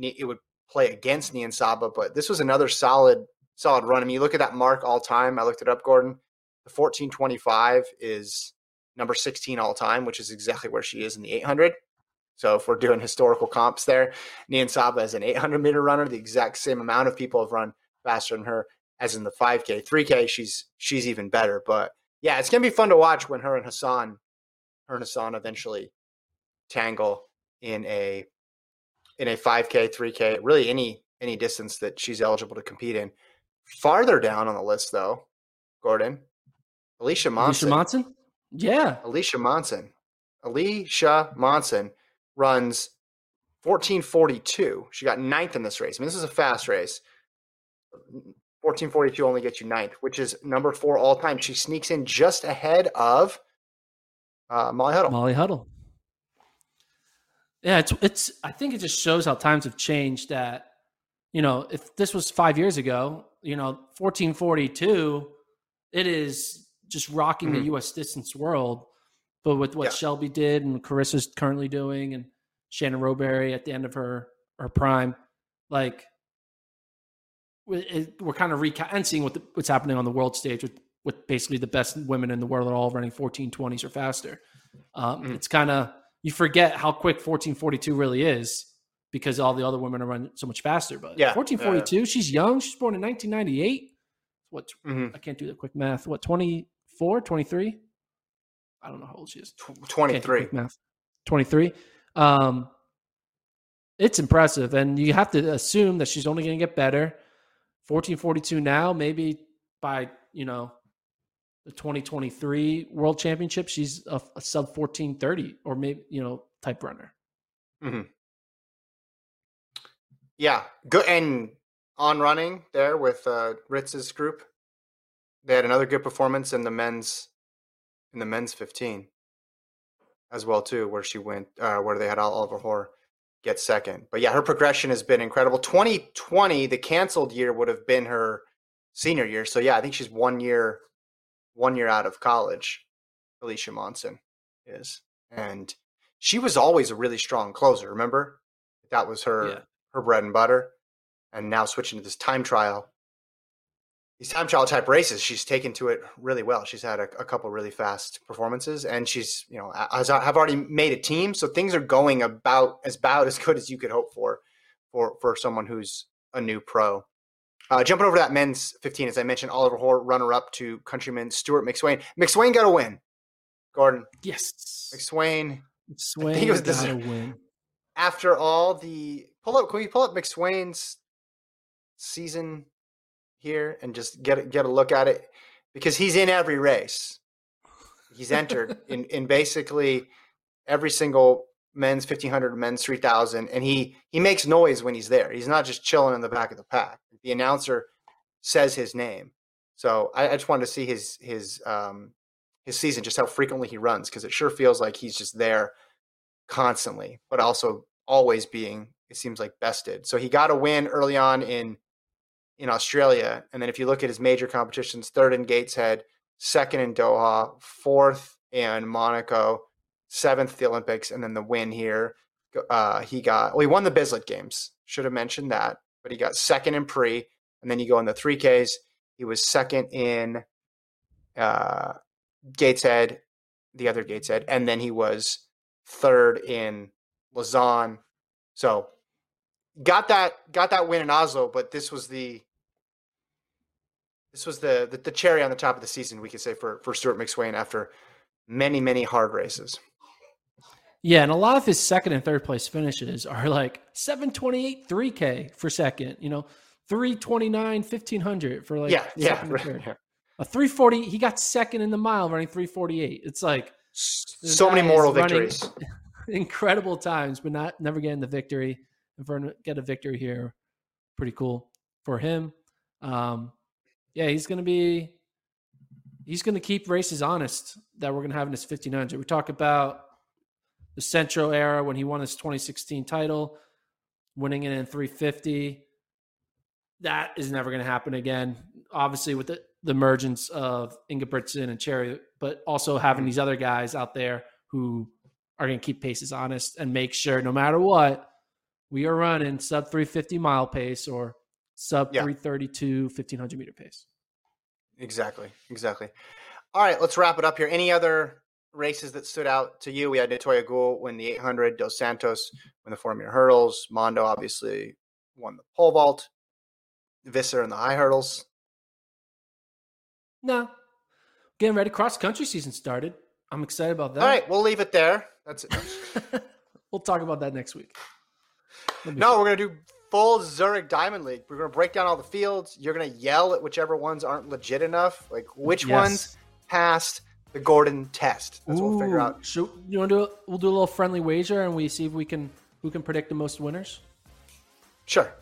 it would play against Niyonsaba, but this was another solid solid run. I mean, you look at that mark all time. I looked it up, Gordon. The 1425 is number 16 all time, which is exactly where she is in the 800. So if we're doing historical comps there, Niyonsaba is an 800 meter runner. The exact same amount of people have run faster than her as in the 5K. 3K, she's she's even better. But yeah, it's gonna be fun to watch when her and Hassan, her and Hassan eventually tangle in a in a 5K, 3K, really any any distance that she's eligible to compete in. Farther down on the list, though, Gordon, Alicia Monson. Alicia Monson? Yeah. Alicia Monson. Alicia Monson runs 1442. She got ninth in this race. I mean, this is a fast race. 1442 only gets you ninth, which is number four all time. She sneaks in just ahead of uh, Molly Huddle. Molly Huddle. Yeah, it's it's. I think it just shows how times have changed. That you know, if this was five years ago, you know, fourteen forty two, it is just rocking mm-hmm. the U.S. distance world. But with what yeah. Shelby did and Karissa's currently doing, and Shannon Rowbury at the end of her her prime, like we're kind of and seeing what the, what's happening on the world stage with with basically the best women in the world are all running 1420s or faster. Um, mm-hmm. It's kind of you forget how quick 1442 really is because all the other women are running so much faster. But yeah, 1442, uh, she's young. She's born in 1998. What mm-hmm. I can't do the quick math. What 24, 23? I don't know how old she is. 23. Math. 23. Um, it's impressive, and you have to assume that she's only going to get better. 1442 now, maybe by you know the 2023 World Championship, she's a, a sub 1430 or maybe, you know, type runner. Mm-hmm. Yeah. Good. And on running there with uh, Ritz's group, they had another good performance in the men's, in the men's 15 as well, too, where she went, uh, where they had Oliver Hoare get second. But yeah, her progression has been incredible. 2020, the canceled year would have been her senior year. So yeah, I think she's one year one year out of college, Alicia Monson is. And she was always a really strong closer, remember? That was her yeah. her bread and butter. And now switching to this time trial. these time trial type races, she's taken to it really well. She's had a, a couple really fast performances, and she's you know has have already made a team, so things are going about as about as good as you could hope for for for someone who's a new pro. Uh, jumping over that men's 15, as I mentioned, Oliver Hoare, runner up to countryman Stuart McSweyn. McSweyn got a win. Gordon. Yes. McSweyn. McSweyn I think it was got a win. After all the pull up, can we pull up McSweyn's season here and just get get a look at it because he's in every race. He's entered in in basically every single men's 1500 men's 3000 and he he makes noise when he's there. He's not just chilling in the back of the pack. The announcer says his name. So i, I just wanted to see his his um his season just how frequently he runs because it sure feels like he's just there constantly but also always being it seems like bested. So he got a win early on in in Australia. And then if you look at his major competitions, third in Gateshead, second in Doha, fourth in Monaco, seventh the Olympics, and then the win here. Uh, he got well, he won the Bislett games. Should have mentioned that, but he got second in pre, and then you go in the three Ks. He was second in uh, Gateshead, the other Gateshead, and then he was third in Lausanne. So got that got that win in Oslo, but this was the this was the, the, the cherry on the top of the season, we could say for for Stuart McSweyn after many many hard races. Yeah, and a lot of his second and third place finishes are like 728 3K for second, you know, 329 1500 for like yeah, yeah, right, yeah. A 340, he got second in the mile running 348. It's like so many moral victories. incredible times, but not never getting the victory and get a victory here, pretty cool for him. Um, yeah, he's going to be he's going to keep races honest that we're going to have in his 1500. We talk about the Centro era when he won his 2016 title, winning it in 350. That is never going to happen again. Obviously, with the, the emergence of Ingebrigtsen and Cherry, but also having mm-hmm. these other guys out there who are going to keep paces honest and make sure no matter what, we are running sub 350 mile pace or sub yeah. 332 1500 meter pace. Exactly. Exactly. All right, let's wrap it up here. Any other races that stood out to you? We had Natoya Goule win the 800, Dos Santos win the 4 meter hurdles, Mondo obviously won the pole vault, Visser in the high hurdles. No. Getting ready. Cross country season started. I'm excited about that. All right, we'll leave it there. That's it. we'll talk about that next week. No, we're gonna do full Zurich Diamond League. We're gonna break down all the fields. You're gonna yell at whichever ones aren't legit enough, like which yes. ones passed the Gordon test. That's Ooh, what we'll figure out. Should, you want to do? A, we'll do a little friendly wager, and we see if we can who can predict the most winners. Sure,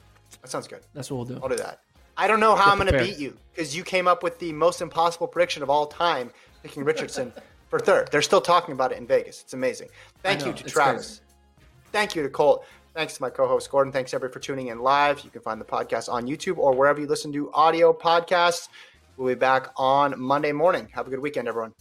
that sounds good. That's what we'll do. I'll do that. I don't know how Get I'm going to beat you because you came up with the most impossible prediction of all time, picking Richardson for third. They're still talking about it in Vegas. It's amazing. Thank you to Travis. Crazy. Thank you to Colt. Thanks to my co-host Gordon. Thanks everybody for tuning in live. You can find the podcast on YouTube or wherever you listen to audio podcasts. We'll be back on Monday morning. Have a good weekend, everyone.